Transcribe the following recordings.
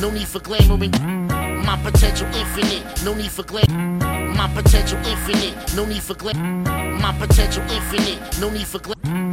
no need for glamoring. My potential infinite, no need for glam. My potential infinite, no need for glam. My potential infinite, no need for glam.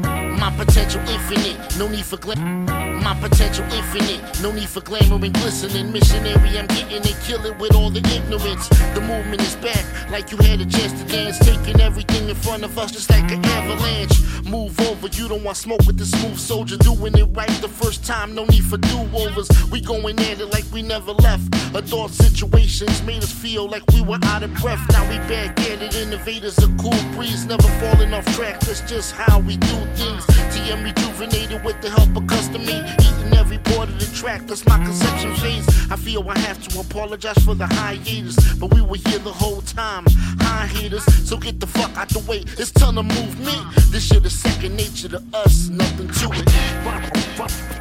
Potential infinite, no need for glam. My potential infinite, no need for glamour and glistening. Missionary, I'm getting it, kill it with all the ignorance. The movement is back, like you had a chance to dance. Taking everything in front of us, just like an avalanche. Move over, you don't want smoke with the smooth soldier. Doing it right the first time, no need for do overs. We going at it like we never left. Adult situations made us feel like we were out of breath. Now we back at it, innovators, a cool breeze, never falling off track. That's just how we do things. TM rejuvenated with the help of custom made. Eating every part of the track, that's my conception phase. I feel I have to apologize for the hiatus, but we were here the whole time. High haters, so get the fuck out the way. It's time to move me. This shit is second nature to us, nothing to it.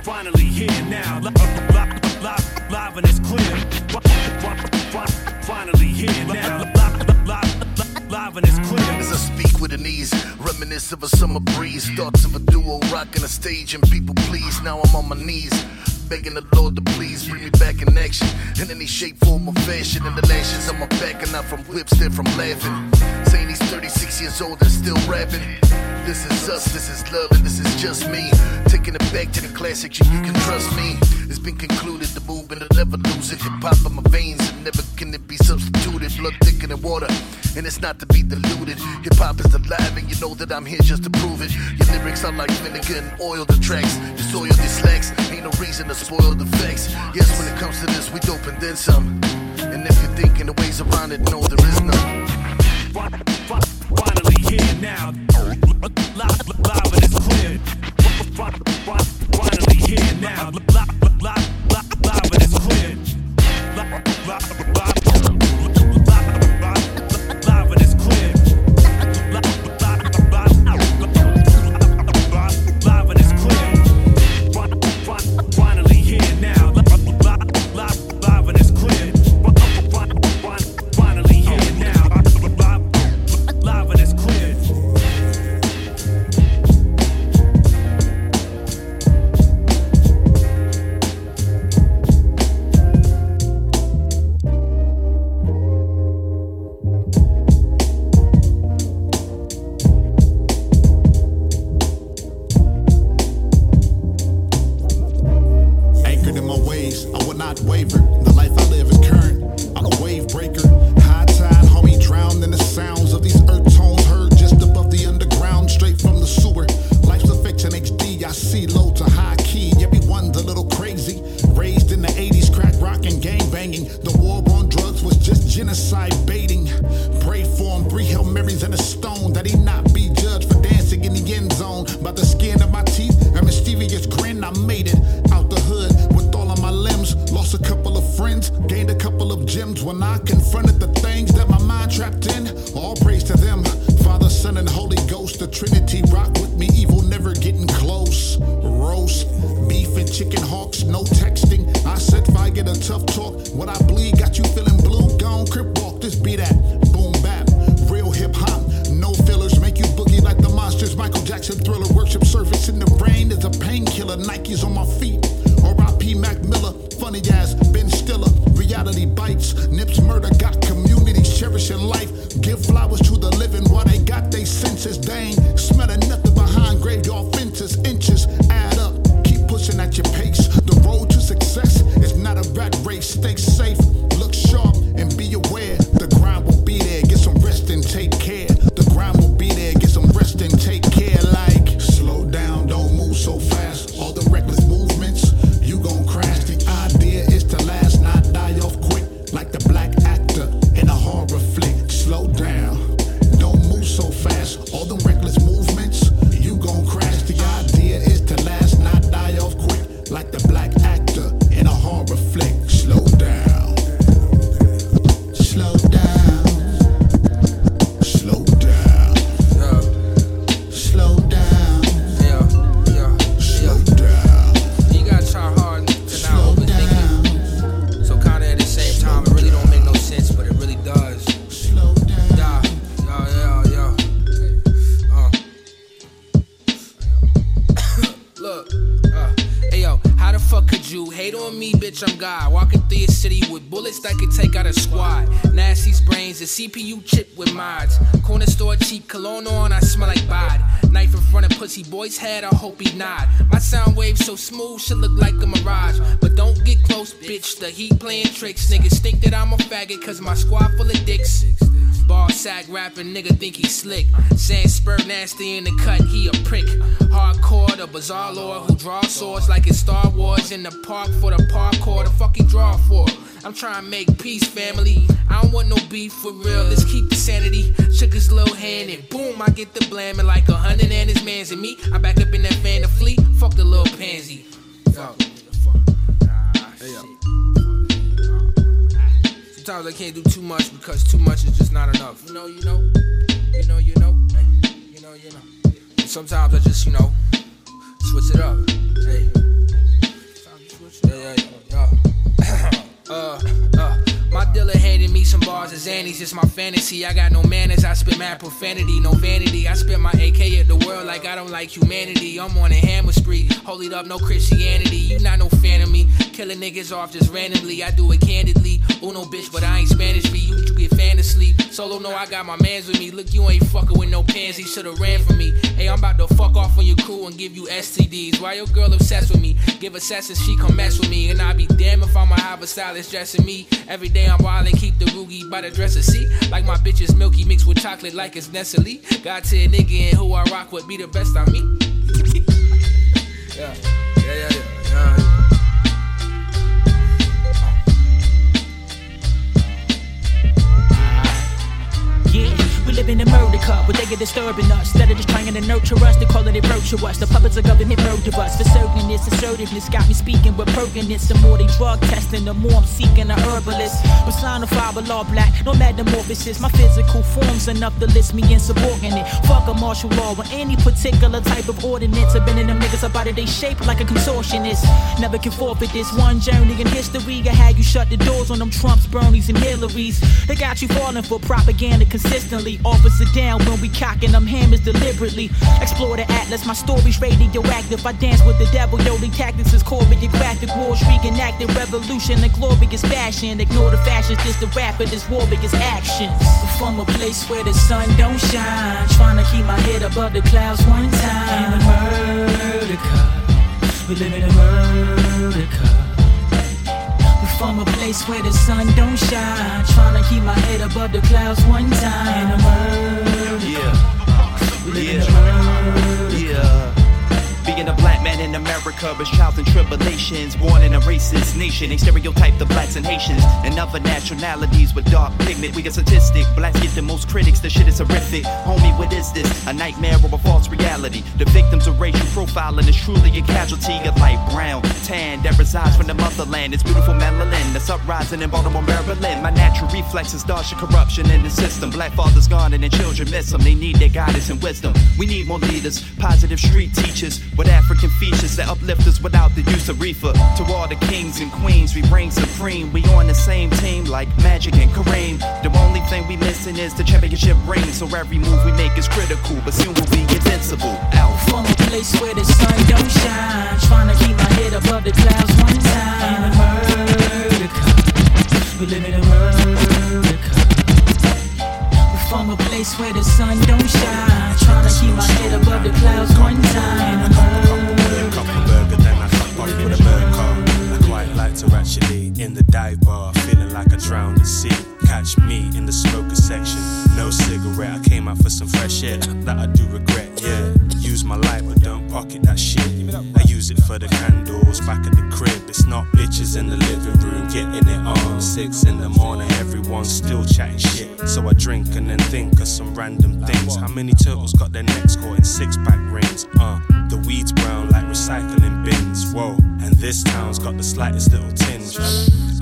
Finally here now, live, live, live, live and it's clear. Finally here now, and clear. As I speak with an ease, reminisce of a summer breeze. Thoughts of a duo rocking a stage and people please. Now I'm on my knees. Begging the Lord to please bring me back in action in any shape, form, or fashion. And the lashes on my back are not from whips, they're from laughing. Saying he's 36 years old and still rapping. This is us, this is love, and this is just me. Taking it back to the classics, and you can trust me. Been concluded, the movement will never lose it. Hip hop in my veins, and never can it be substituted. Blood thicker than water, and it's not to be diluted. Hip hop is alive, and you know that I'm here just to prove it. Your lyrics are like vinegar and oil the tracks. You soil these slacks, ain't no reason to spoil the facts. Yes, when it comes to this, we dope and then some. And if you're thinking the ways around it, no, there is none. Finally here now, live, live and it's clear. Finally here now, live, live, live, live and it's clear. Live, live, live, Holy the Trinity rock with me, evil never getting close. Roast, beef and chicken hawks, no texting. I said, if I get a tough talk, what I bleed got you feeling blue. Gone, crip walk, this be that. Smooth, should look like a mirage. But don't get close, bitch. The heat playing tricks. Niggas think that I'm a faggot, cause my squad full of dicks. Sack rapping, nigga think he slick. Saying spur nasty in the cut, he a prick. Hardcore, the bizarre lord who draws swords like it's Star Wars in the park for the parkour. The fuck he draw for? I'm trying to make peace, family. I don't want no beef for real. Let's keep the sanity. Shook his little hand and boom, I get the blaming like a hundred and his mans and me. I'm back up in that fan to flee. Fuck the little pansy. Yo. Ah, hey, yo. Sometimes I can't do too much because too much is just not enough. You know, you know, you know, you know, hey, you know, you know. And sometimes I just, you know, switch it up. Hey. Yeah, yeah, yeah. uh, uh. My dealer handed me some bars as Annie's, it's my fantasy. I got no manners, I spit mad profanity, no vanity. I spit my AK at the world like I don't like humanity. I'm on a hammer spree, hold it up, no Christianity. You not no fan of me, killing niggas off just randomly. I do it candidly. Uno bitch, but I ain't Spanish for you. You get fan to sleep. Solo, no, I got my mans with me. Look, you ain't fucking with no pansy, should've ran from me. Hey, I'm about to fuck off on your crew and give you STDs. Why your girl obsessed with me? Give a session, she come mess with me. And I be damn if I'ma have a stylist dressing me. Every day I'm wild and keep the roogie by the dresser. See, like my bitch is milky mixed with chocolate like it's Nestle. God tier nigga and who I rock with be the best on me. yeah, yeah, yeah, yeah. yeah. Live in a murder cup, but they get disturbing us. Instead of just trying to nurture us, they call it approach to us. The puppets of government murder us. For certainness, assertiveness got me speaking with perkiness. The more they drug testing, the more I'm seeking a herbalist. Personified with law black, no metamorphosis. My physical form's enough to list me insubordinate. Fuck a martial law or any particular type of ordinance. I've been in them niggas about it, they shaped like a contortionist. Never can forfeit this one journey in history. I had you shut the doors on them Trumps, Bernies, and Hillarys. They got you falling for propaganda consistently. Officer down when we cocking them hammers deliberately. Explore the atlas, my story's radioactive. I dance with the devil, yo, the tactics is choreographic. War streak enacted revolution in glorious fashion. Ignore the fashions, just the rapper, this war biggest actions. From a place where the sun don't shine, trying to keep my head above the clouds one time. In a we live in a murder. From a place where the sun don't shine. Trying to keep my head above the clouds one time. In a murder Yeah, we live in yeah. a murder yeah. Being a black man in America is trials and tribulations. Born in a racist nation, they stereotype the blacks and Haitians and other nationalities with dark pigment. We get statistic. Blacks get the most critics. The shit is horrific. Homie, what is this? A nightmare or a false reality? The victims of racial profiling is truly a casualty of light brown, tan that resides from the motherland. It's beautiful melanin that's uprising in Baltimore, Maryland. My natural reflexes dodge the corruption in the system. Black fathers gone and their children miss them. They need their guidance and wisdom. We need more leaders, positive street teachers with African features that uplift us without the use of reefer. To all the kings and queens, we reign supreme. We on the same team like Magic and Kareem. The only thing we missing is the championship ring. So every move we make is critical, but soon we'll be invincible. Out. From a place where the sun don't shine, trying to keep my head above the clouds one time. In a murder we live in a murder cup. We from a place where the sun don't shine, trying to keep my head above the clouds one time. I quite like to actually in the dive bar, feeling like I drowned at sea. Catch me in the smoker section, no cigarette. I came out for some fresh air that I do regret. Yeah, use my light, but don't pocket that shit. I use it for the candles back at the crib. It's not bitches in the living getting it on. Six in the morning, everyone's still chatting shit. So I drink and then think of some random things. How many turtles got their necks caught in six pack rings? Uh, the weeds brown like recycling bins. Whoa, and this town's got the slightest little tinge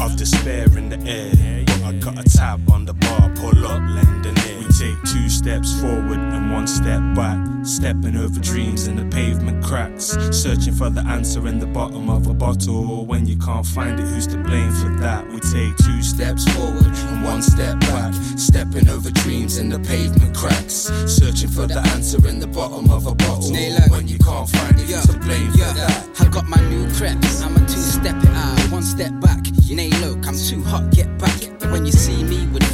of despair in the air. But I got a tab on the bar, pull up, lend an ear. We take two steps forward and one step back, stepping over dreams in the pavement cracks, searching for the answer in the bottom of a bottle. Or when you can't find it, who's to blame for that? We take two steps forward and one step back, stepping over dreams in the pavement cracks, searching for the answer in the bottom of a bottle. When you can't find it, who's to blame for that? I got my new creps. I'm a two step it out, one step back. Nay, look, I'm too hot, get back. When you see me with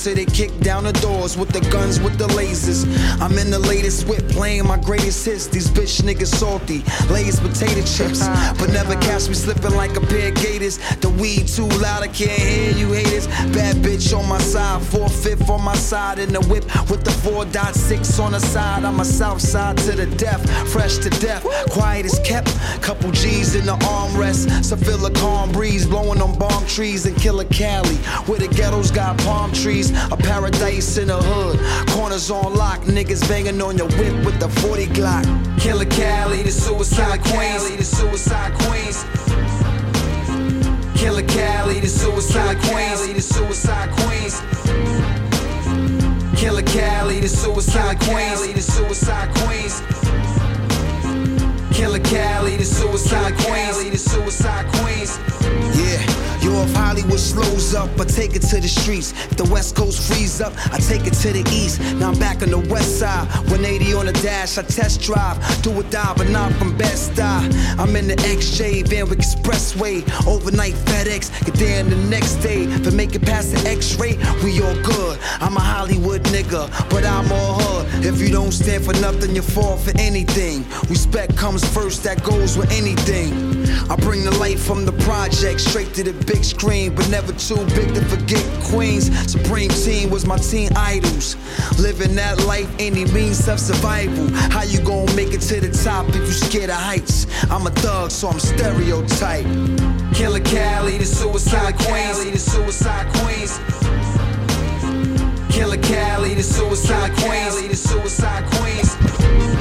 So they kick down the doors with the guns, with the lasers. I'm in the latest whip playing my greatest hits. These bitch niggas salty, Lay's potato chips. But never catch me slipping like a pair of gators. The weed too loud, I can't hear you haters. Bad bitch on my side, four fifth on my side in the whip with the 4.6 on the side. I'm a south side to the death, fresh to death, quiet is kept. Couple G's in the armrest, so feel a calm breeze blowing on palm trees in Killer Cali, where the ghettos got palm trees, a paradise in the hood. Corners on lock, niggas banging on your whip with the 40 Glock. Killer Cali, the suicide queens, the suicide queens. Killer Cali, the suicide queens, the suicide queens. Killer Cali, the suicide queens, the suicide queens. Killer Cali, the suicide queens, the suicide queens. Yeah, if Hollywood slows up, I take it to the streets. If the West Coast frees up, I take it to the East. Now I'm back on the West Side. 180 on the dash, I test drive. Do or die, but not from Bed-Stuy. I'm in the XJ, Van Wyck Expressway. Overnight FedEx, get there the next day. If I make it past the X-ray, we all good. I'm a Hollywood nigga, but I'm all hood. If you don't stand for nothing, you fall for anything. Respect comes first, that goes with anything. I bring the light from the project straight to the big screen, but never too big to forget Queens. Supreme Team was my teen idols. Living that life, any means of survival. How you gonna make it to the top if you scared of heights? I'm a thug, so I'm stereotype. Killer Cali, the suicide queens, the suicide queens. Killer Cali, the suicide queens, the suicide queens.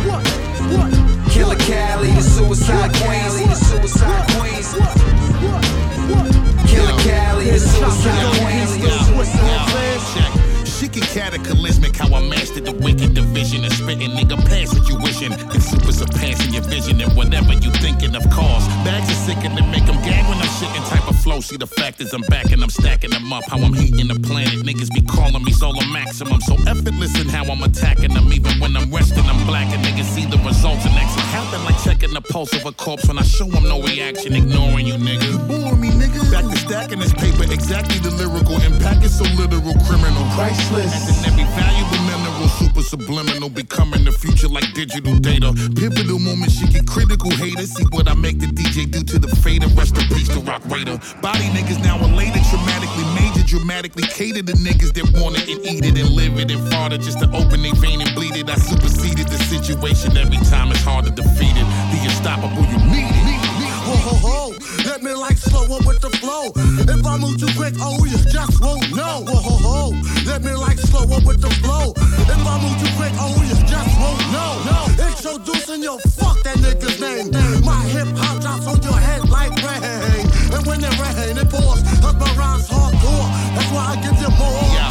What? What? Killer Cali, the suicide queens, the suicide queens. What? What? Killer Cali, the suicide queens, the suicide queens. Chicken cataclysmic, how I mastered the wicked division of wishing. And super surpassing your vision and whatever you thinking of cause. Bags are sick and make them gag when I'm shitting type of flow. See the fact is I'm back and I'm stacking them up. How I'm heating the planet. Niggas be calling me solar maximum. So effortless in how I'm attacking them. Even when I'm resting, I'm black and niggas see the results and exit. Happen like checking the pulse of a corpse when I show them no reaction, ignoring you, nigga. Bore me, nigga. Back to stacking this paper, exactly the lyrical impact is so literal, criminal. Priceless. And every valuable mineral, super subliminal, becoming the future like digital data. Pivotal moment, she get critical haters. See what I make the DJ do to the fader. Rest in peace to Rock Raider. Body niggas now elated, traumatically major, dramatically cater to niggas that want it and eat it and live it and fart it just to open their vein and bleed it. I superseded the situation every time it's hard to defeat it. The unstoppable, you need it. Ho ho ho, let me like slow up with the flow. If I move too quick, oh you just won't know. Ho ho ho, let me like slow up with the flow. If I move too quick, oh you just won't know. No, introducing your fuck that nigga's name. My hip hop drops on your head like rain, and when it rain, it pours. Up my rhymes hardcore. That's why I give you more. Yo,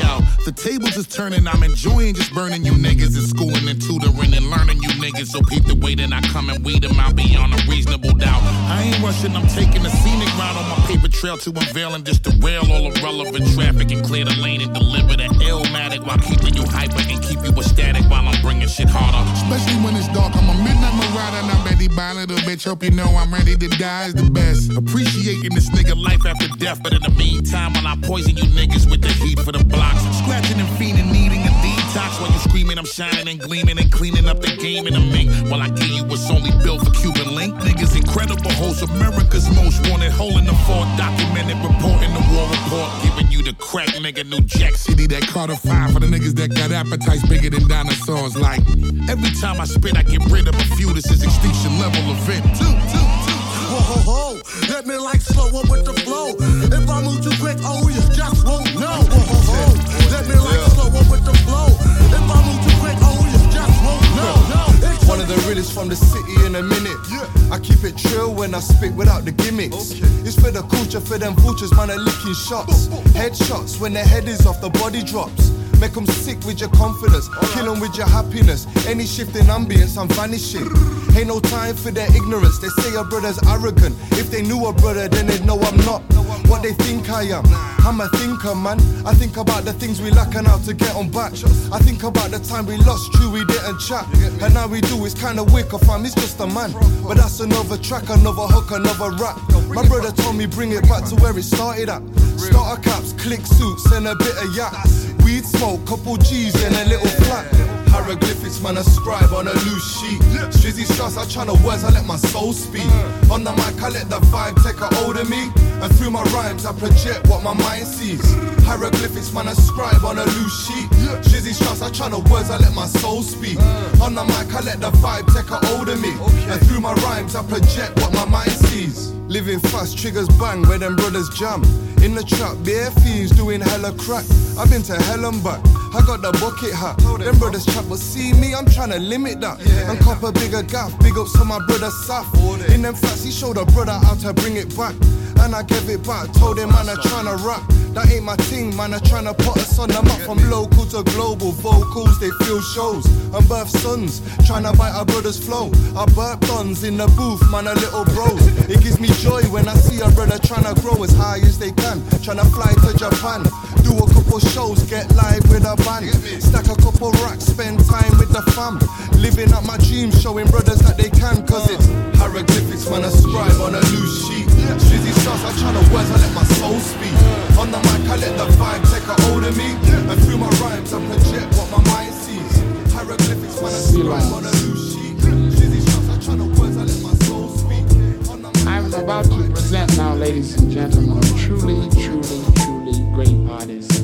yo, the tables is turning. I'm enjoying just burning you niggas and schooling and tutoring and learning you niggas. So peep the way that I come and weed them out beyond a reasonable doubt. I ain't rushing, I'm taking a scenic route on my paper trail to unveil and just derail all irrelevant traffic and clear the lane and deliver the illmatic while keeping you hyper and keep you ecstatic while I'm bringing shit harder. Especially when it's dark, I'm a midnight marauder and I'm ready by little bitch. Hope you know I'm ready to die is the best. Appreciating this nigga life after death, but in the meantime, while I poison you niggas with the heat for the blocks, scratching and fiending, needing a detox while you screaming, I'm shining and gleaming and cleaning up the game in the mink. While I give you what's only built for Cuban crack nigga, New Jack City, that Carter for the niggas that got appetites bigger than dinosaurs. Like every time I spit, I get rid of a few. This is extinction level event. Two, two, two. Whoa, ho, ho. Let me like slow up with the flow. If I move too quick, oh, you just won't know. Whoa, ho, ho. Let me like slow up with the flow. If I move too quick, oh, you just won't know. It's One of the realest from the city in a minute. I keep it chill when I spit without the gimmicks. It's for the culture, for them vultures, man, are licking shots. Headshots when the head is off, the body drops. Make them sick with your confidence, kill them with your happiness. Any shift in ambience, I'm vanishing. Ain't no time for their ignorance. They say a brother's arrogant. If they knew a brother, then they'd know I'm not what they think I am. I'm a thinker, man. I think about the things we lack and how to get on back. I think about the time we lost, true, we didn't chat. And now we do, it's kinda wicked, fam. He's just a man. But that's another track, another hook, another rap. My brother told me bring it back to where it started at. Starter caps, click suits, and a bit of yak. Weed smoke, couple G's, and a little flat. Hieroglyphics, man, a scribe on a loose sheet. Strizzy shots, I channel words, I let my soul speak. On the mic, I let the vibe take a hold of me. And through my rhymes, I project what my mind sees. Hieroglyphics, man, a scribe on a loose sheet. Strizzy shots, I channel words, I let my soul speak. On the mic, I let the vibe take a hold of me. And through my rhymes, I project what my mind sees. Living fast, triggers bang where them brothers jam. In the trap, bare thieves doing hella crack. I've been to hell and back. I got the bucket hat. Them brothers chat, but see me, I'm trying to limit that. Yeah. And cop a bigger gaff. Big ups to my brother Saf. In them flats, he showed a brother how to bring it back. And I gave it back. Told him, man, I tryna rap. That ain't my thing, man. I tryna put us on the map from local to global. Vocals, they feel shows. And birth sons, tryna bite our brother's flow. I burp guns in the booth, man, a little bros. It gives me joy when I see a brother tryna grow as high as they can. Tryna fly to Japan. Do a couple shows, get live with a band. Stack a couple racks, spend time with the fam. Living up my dreams, showing brothers that they can. Cause it's hieroglyphics, man, a scribe on a loose sheet. Shizzy sauce, I tryna words, I let my soul speak. On the mic, I let the vibe take a hold of me. And through my rhymes, I project what my mind sees. Hieroglyphics, man, a scribe on a loose sheet. Shizzy sauce, I tryna words, I let my soul speak. I'm about to present now, ladies and gentlemen, truly, truly, truly great artist.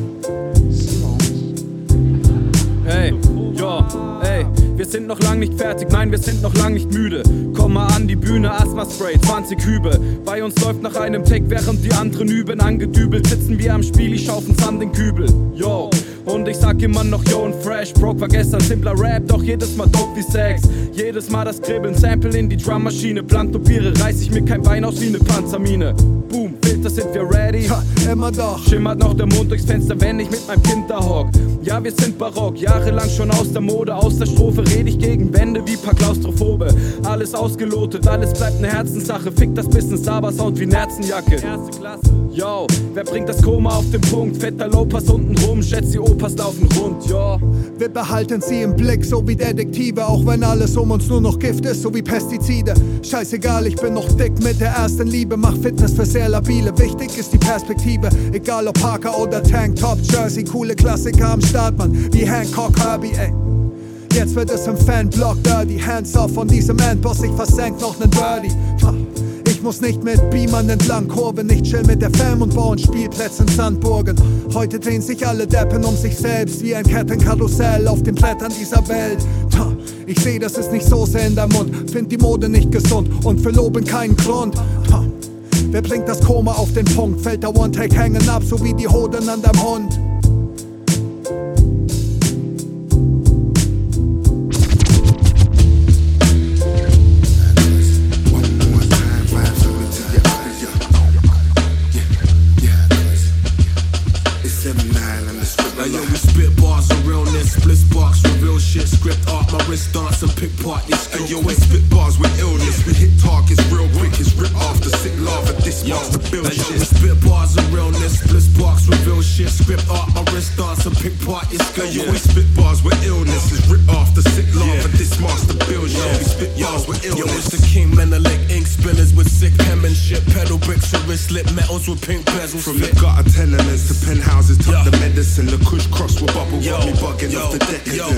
Wir sind noch lang nicht fertig, nein, wir sind noch lang nicht müde. Komm mal an die Bühne, Asthma-Spray, 20 Hübe. Bei uns läuft nach einem Take, während die anderen üben. Angedübelt sitzen wir am Spiel, ich schaufen Sand in Kübel. Yo, und ich sag immer noch Yo und Fresh. Broke war gestern simpler Rap, doch jedes Mal dope wie Sex. Jedes Mal das Kribbeln, Sample in die Drummaschine. Plantopiere, reiß ich mir kein Bein aus wie ne Panzermine. Boom, Filter sind wir ready. Ha, immer doch. Schimmert noch der Mond durchs Fenster, wenn ich mit meinem Kind da hock. Ja, wir sind barock, jahrelang schon aus der Mode. Aus der Strophe red ich gegen Wände wie paar Klaustrophobe. Alles ausgelotet, alles bleibt ne Herzenssache. Fick das Business, aber Sound wie Nerzenjacke. Erste Klasse. Yo, wer bringt das Koma auf den Punkt? Fetter Lopas unten rum, schätzt die Opas laufen rund, yo. Wir behalten sie im Blick, so wie Detektive, auch wenn alles um uns nur noch Gift ist, so wie Pestizide. Scheißegal, ich bin noch dick mit der ersten Liebe, mach Fitness für sehr labile. Wichtig ist die Perspektive, egal ob Parker oder Tank, Top Jersey, coole Klassiker am Start, man, wie Hancock, Herbie, ey. Jetzt wird es im Fanblock dirty, hands off von diesem Endboss, ich versenk noch nen Birdie. Ich muss nicht mit Beamern entlang Kurven, nicht chill mit der Fam und bauen Spielplätze in Sandburgen. Heute drehen sich alle Deppen um sich selbst wie ein Kettenkarussell auf den Blättern dieser Welt. Ich seh, das ist nicht Soße in der Mund, find die Mode nicht gesund und für Loben keinen Grund. Wer bringt das Koma auf den Punkt? Fällt der One-Take hängen ab, so wie die Hoden an deinem Hund. illness. Gripped art, my wrist dance and pick part this skill. Yo, we spit bars with illness. We hit targets real quick. It's rip off the sick lava. This yo, marks the build shit. Yo, we spit bars of realness. Bliss box reveal shit. Script art, my wrist dance and pick part this skill. Yo, we spit bars with illness. It's rip off the sick lava. This marks the build shit. Yeah. We spit bars with illness. Yo, it's the king Menelik ink spillers with sick penmanship. Pedal bricks and wrist slip metals with pink bezels. From the gutter tenements to penthouses, tuck the medicine. The kush cross with bubble. Yo, me bugging yo, off the decadence. Yo,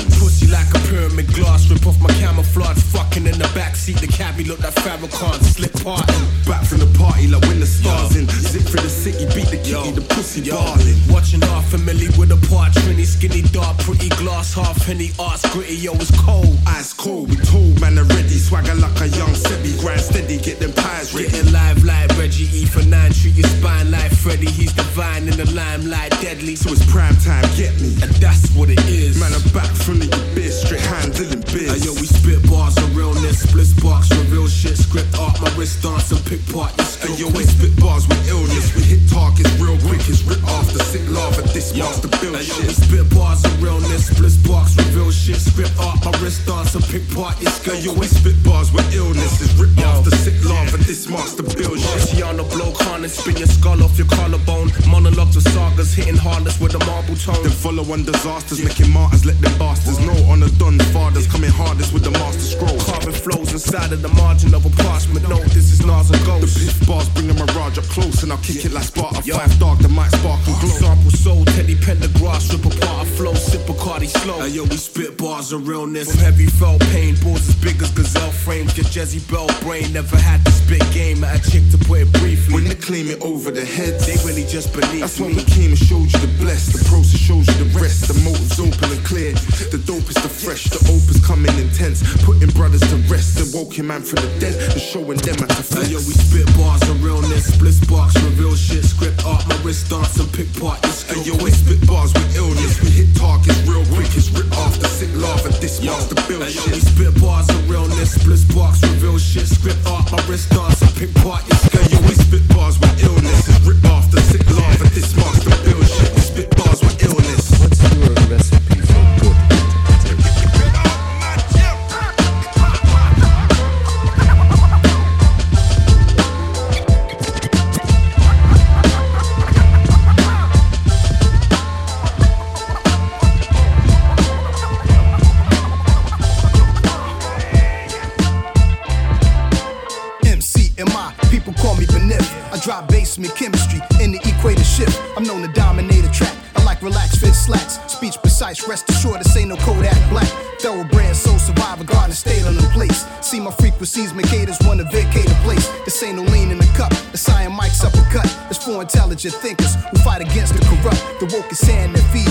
in the cabbie look like Farrakhan. Slip parting. Back from the party like when the stars yo. in. Zip for the city, beat the kitty, the pussy yo. darling. Watching our family with a part, trini, skinny, dark, pretty glass, half penny, arts gritty. Yo, it's cold. Ice cold, we told man already. Swagger like a young Sebi, grind steady, get them pies ready. Getting live like Reggie E for nine, treat your spine like Freddy. He's divine in the limelight, deadly. So it's we spit bars with illness, is rip off the sick lava, this master build shit. Marciano blow and spin your skull off your collarbone. Monologues of sagas hitting heartless with a marble tone. Then follow on disasters, making martyrs, let them bastards know on the done fathers coming hardest with the master scroll. Carving flows inside of the margin of a parchment. No, this is Nas and Ghost. The piff bars bring a mirage up close and I'll kick it like Sparta. Five dark, the mic sparkle and glow. Uh, sample soul, Teddy Pendergrass, rip apart a flow, sip a Bacardi slow. Hey, yo, we spit bars of realness. From heavy felt pain, balls as big as gazelle frames. Get Jezzy Bell brain, never had to spit game at a chick to put it briefly. When they claim it over the heads, they really just believe That's when we came and showed you the bless. The process shows you the rest. The motive's open and clear. The dope is the fresh. The opus coming intense. Putting brothers to rest. The woken man from the dead and showing them how to flex. Yo, we spit bars of realness. Split sparks, reveal shit. Script art, my wrist dance and pick part. Hey, yo, we spit bars with illness. We hit targets real quick. It's rip off the sick lava. This master build shit. Yo, spit bars of realness. Split sparks, reveal shit. Script art, my wrist dance and pick part.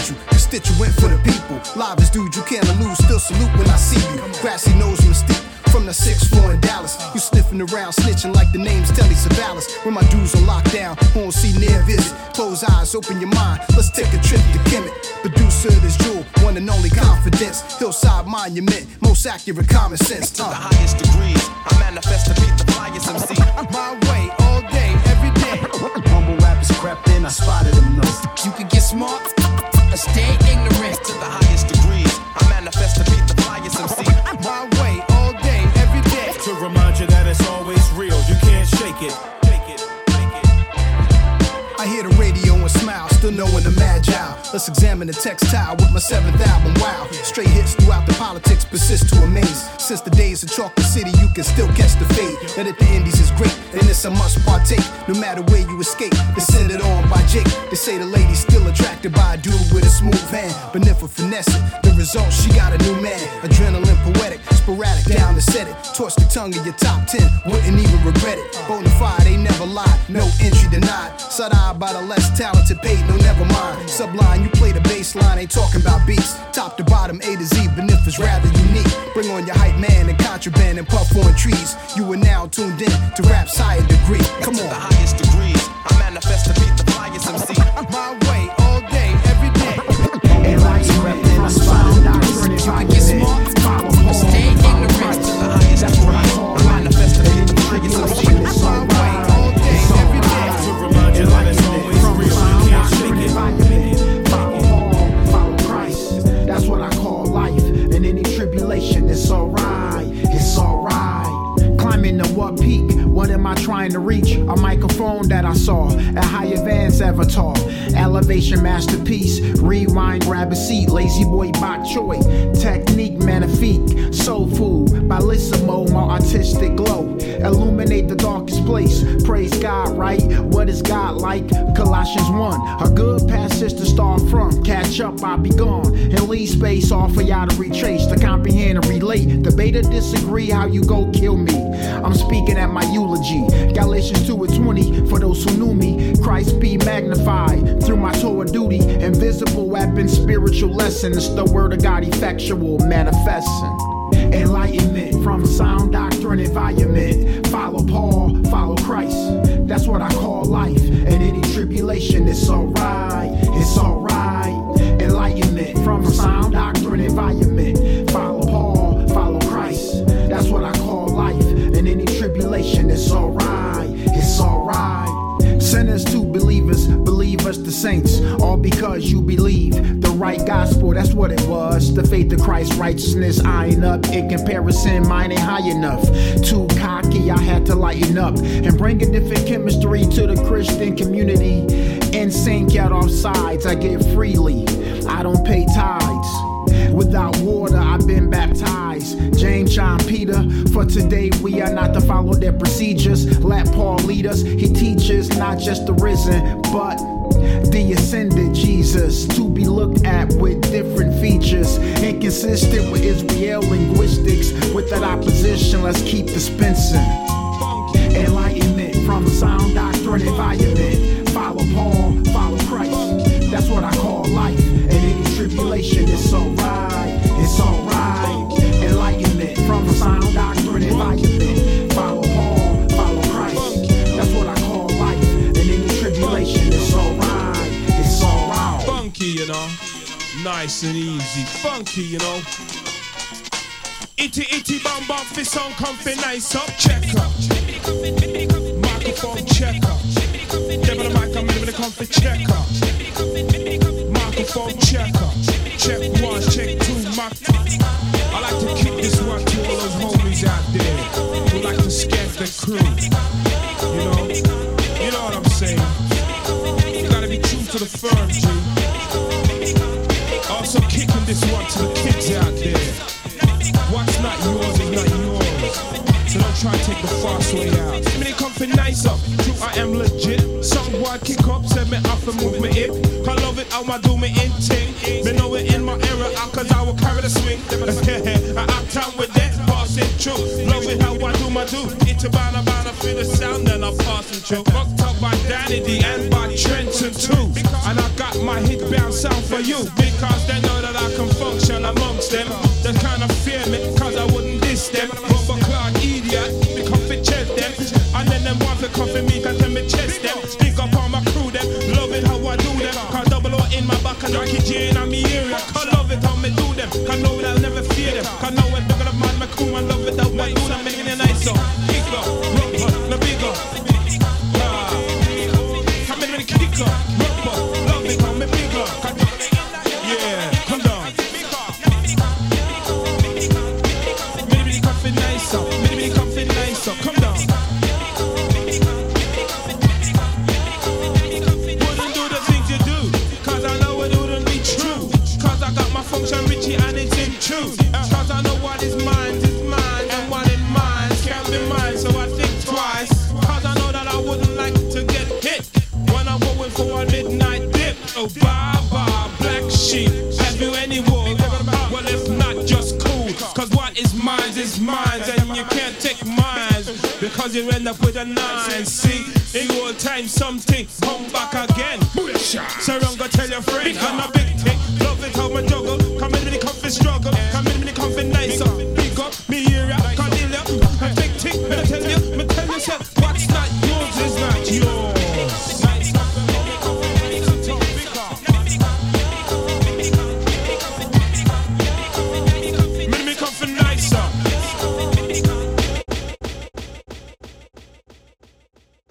You. Constituent for the people. Live as dude, you can't lose. Still salute when I see you. Grassy nose mystique. From the sixth floor in Dallas, you sniffing around, snitching like the name's Telly Savalas. When my dudes on lockdown, won't see near visit. Close eyes, open your mind. Let's take a trip to Kemet. Producer this jewel, one and only confidence. Hillside monument, most accurate common sense. To the highest degrees, I manifest to beat the flyest MC. I'm my way, all day, every day. Humble rappers crept in, I spotted them though. You can get smart or stay ignorant. To the highest degrees, I manifest to beat the flyest MC. My way, all day, every day. To remind you that it's always real, you can't shake it. I hear the radio and smile, still knowing the magi. Let's examine the textile with my seventh album. Wow, straight hits throughout the politics persist to amaze. Since the days of Chocolate City, you can still catch the fade. That at the Indies is great, and it's a must partake. No matter where you escape, they send it on by Jake. They say the lady's by a dude with a smooth hand. But if finesse it, the result, she got a new man. Adrenaline poetic, sporadic, down to set it. Torch the tongue of your top 10, wouldn't even regret it. Bonafide, they never lie, no entry denied. Side eye by the less talented paid, no never mind. Sublime, you play the bass line, ain't talking about beats. Top to bottom, A to Z, Benif is rather unique. Bring on your hype man and contraband and puff on trees. You are now tuned in to rap's higher degree. Come To on. the highest degrees, I manifest to beat the flyest MC. My way, crept in, I spotted what am I trying to reach? A microphone that I saw, a high advance avatar. Elevation masterpiece. Rewind, grab a seat. Lazy boy bok choy. Technique magnifique. Soul food. Bellissimo, my artistic glow. Illuminate the darkest place. Praise God, right? What is God like? Colossians 1. A good passage to start from. Catch up, I'll be gone. And leave space off for y'all to retrace, to comprehend and relate. Debate or disagree, how you go kill me. I'm speaking at my eulogy. Galatians 2 and 20. For those who knew me, Christ be magnified through my Torah duty. Invisible weapon, spiritual lessons. The word of God effectual, manifesting. Enlightenment from sound doctrine environment. Follow Paul, follow Christ. That's what I call life. And any tribulation, it's alright. It's alright. Enlightenment from sound doctrine environment. And any tribulation, it's alright. It's alright. Sinners to believers, believers to saints, all because you believe the right gospel. That's what it was. The faith of Christ, righteousness, eyeing up. In comparison, mine ain't high enough. Too cocky, I had to lighten up and bring a different chemistry to the Christian community. In sync, out off sides, I give freely. I don't pay tithes. Without water, I've been baptized. James, John, Peter. For today, we are not to follow their procedures. Let Paul lead us. He teaches not just the risen, but the ascended Jesus to be looked at with different features. Inconsistent with Israel linguistics. With that opposition, let's keep dispensing. Enlightenment from sound doctrine environment. Follow Paul, follow Christ. That's what I call life. And any tribulation, it's alright. Nice and easy. Funky, you know. Itty itty bum bum fi sound comfy nice up check up. Microphone check up. Devil the mic I'm in the comfy check up. Microphone check up. Check one, check two, mic. I like to kick this one to all those homies out there who like to scan the crew. You know, you know what I'm saying. You gotta be true to the firm, G. Also kicking this one to the kids out there. What's not yours is not yours. So don't try to take the fast way out. Me they come for nice up. True, I am legit. Some boy kick up, set me off and move me hip. I love it how I do me in ting. Me know it in my era, cause I will carry the swing. I act out with that, passing true. Love it how I do my do. It's a banner, banner, feel the sound, and I'm passing through. Rocked up by Danny D and by. And I hit bound sound for you. Because they know that I can function amongst them. They kind of fear me, cause I wouldn't diss them. Rubber clock idiot, me comfy chest them. And then them want to comfy me, cause them me chest them. Speak up on my crew them, love it how I do them. Cause double O in my back and Jackie J in my area. Cause love it how me do them. Cause know that I'll never fear them. Cause know when Because you end up with a nine. See, in old time, something come back again. So run go tell your friend, I'm a big